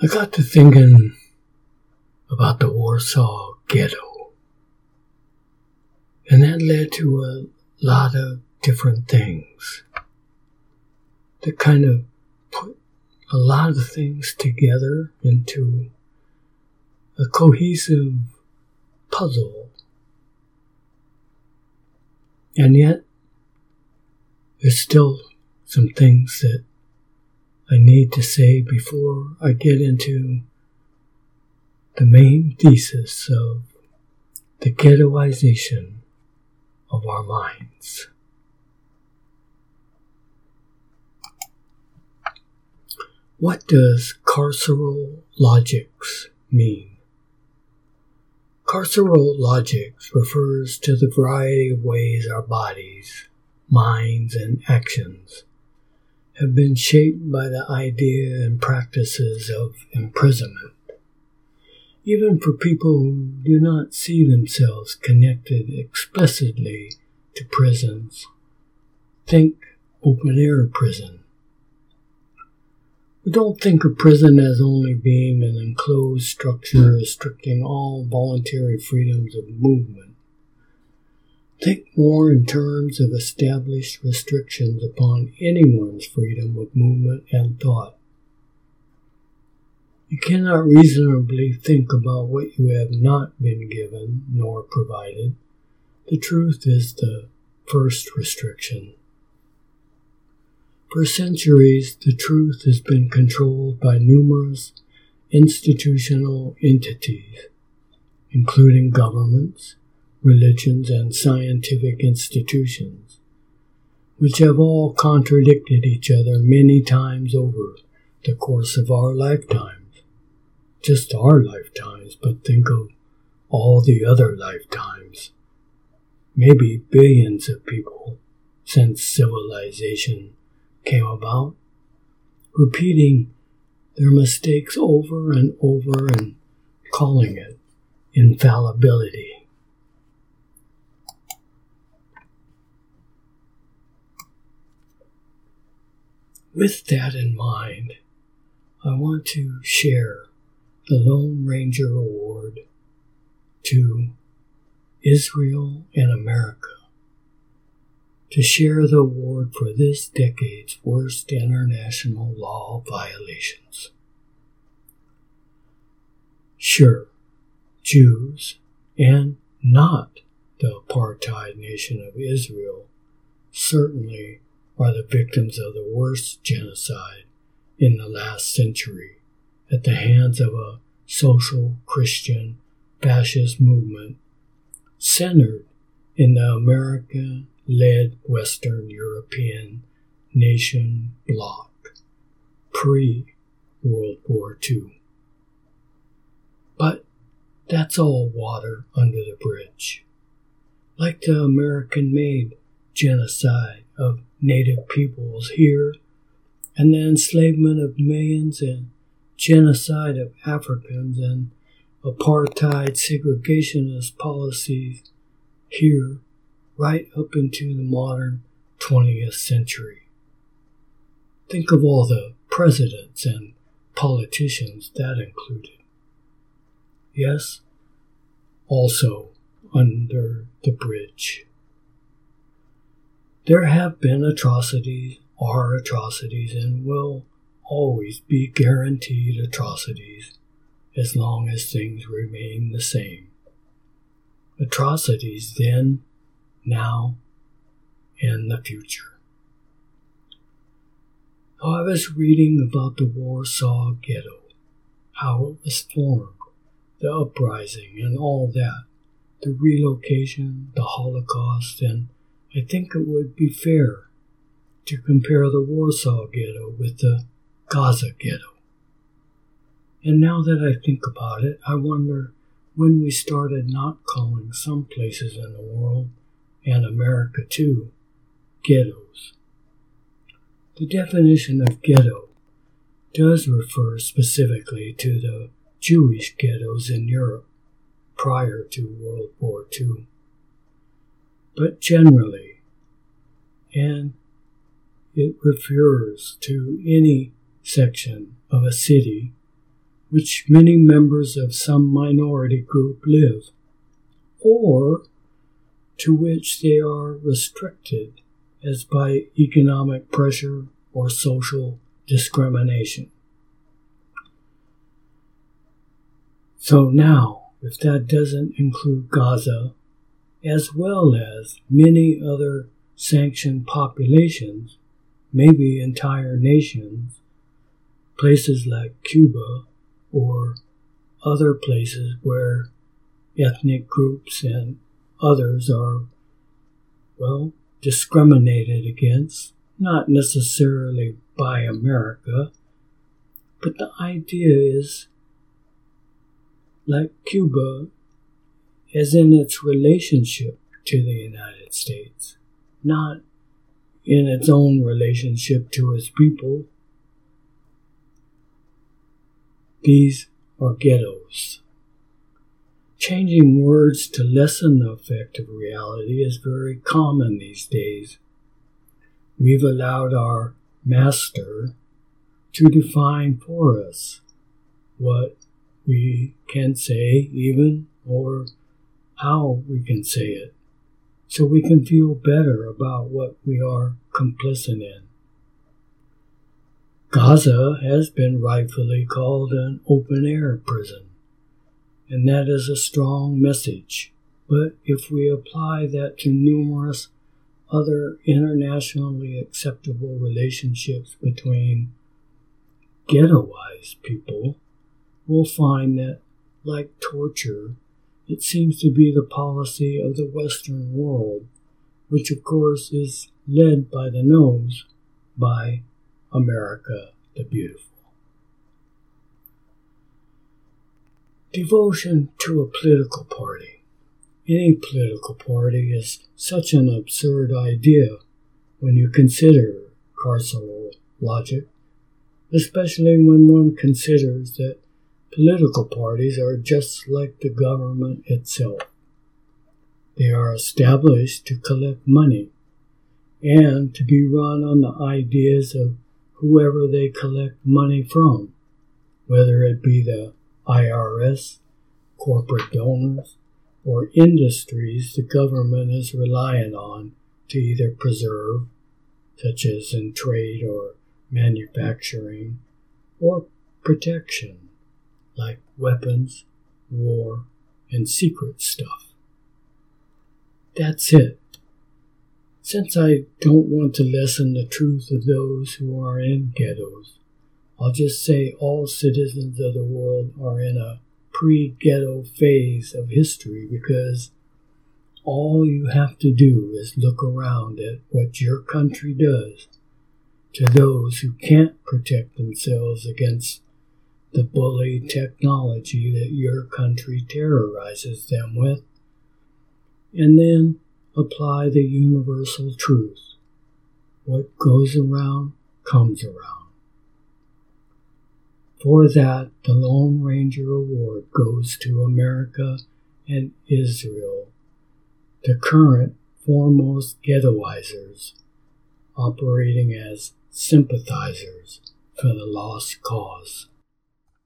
I got to thinking about the Warsaw Ghetto. And that led to a lot of different things that kind of put a lot of things together into a cohesive puzzle. And yet, there's still some things that I need to say before I get into the main thesis of the ghettoization of our minds. What does carceral logics mean? Carceral logics refers to the variety of ways our bodies, minds, and actions have been shaped by the idea and practices of imprisonment. Even for people who do not see themselves connected explicitly to prisons, think open air prison. We don't think of prison as only being an enclosed structure restricting all voluntary freedoms of movement Think more in terms of established restrictions upon anyone's freedom of movement and thought. You cannot reasonably think about what you have not been given nor provided. The truth is the first restriction. For centuries, the truth has been controlled by numerous institutional entities, including governments, religions, and scientific institutions, which have all contradicted each other many times over the course of our lifetimes. Just our lifetimes, but think of all the other lifetimes. Maybe billions of people since civilization came about, repeating their mistakes over and over and calling it infallibility. With that in mind, I want to share the Lone Ranger Award to Israel and America to share the award for this decade's worst international law violations. Sure, Jews and not the apartheid nation of Israel certainly are the victims of the worst genocide in the last century at the hands of a social Christian fascist movement centered in the America led Western European nation bloc pre World War II. But that's all water under the bridge. Like the American made genocide of native peoples here, and the enslavement of millions and genocide of Africans and apartheid segregationist policies here right up into the modern 20th century. Think of all the presidents and politicians that included. Yes, also under the bridge. There have been atrocities, are atrocities, and will always be guaranteed atrocities as long as things remain the same. Atrocities then, now, and the future. I was reading about the Warsaw Ghetto, how it was formed, the uprising, and all that, the relocation, the Holocaust, and I think it would be fair to compare the Warsaw Ghetto with the Gaza Ghetto. And now that I think about it, I wonder when we started not calling some places in the world, and America too, ghettos. The definition of ghetto does refer specifically to the Jewish ghettos in Europe prior to World War II but generally, and it refers to any section of a city which many members of some minority group live, or to which they are restricted as by economic pressure or social discrimination. So now, if that doesn't include Gaza, as well as many other sanctioned populations, maybe entire nations, places like Cuba or other places where ethnic groups and others are, well, discriminated against, not necessarily by America, but the idea is like Cuba, as in its relationship to the United States, not in its own relationship to its people. These are ghettos. Changing words to lessen the effect of reality is very common these days. We've allowed our master to define for us what we can say, even, or how we can say it, so we can feel better about what we are complicit in. Gaza has been rightfully called an open air prison and that is a strong message. But if we apply that to numerous other internationally acceptable relationships between ghettoized people, we'll find that, like torture, it seems to be the policy of the Western world, which of course is led by the nose by America the Beautiful. Devotion to a political party. Any political party is such an absurd idea when you consider carceral logic, especially when one considers that political parties are just like the government itself. They are established to collect money and to be run on the ideas of whoever they collect money from, whether it be the IRS, corporate donors, or industries the government is reliant on to either preserve, such as in trade or manufacturing, or protection, like weapons, war, and secret stuff. That's it. Since I don't want to lessen the truth of those who are in ghettos, I'll just say all citizens of the world are in a pre ghetto phase of history because all you have to do is look around at what your country does to those who can't protect themselves against the bully technology that your country terrorizes them with, and then apply the universal truth. What goes around comes around. For that, the Lone Ranger Award goes to America and Israel, the current foremost ghettoizers, operating as sympathizers for the lost cause.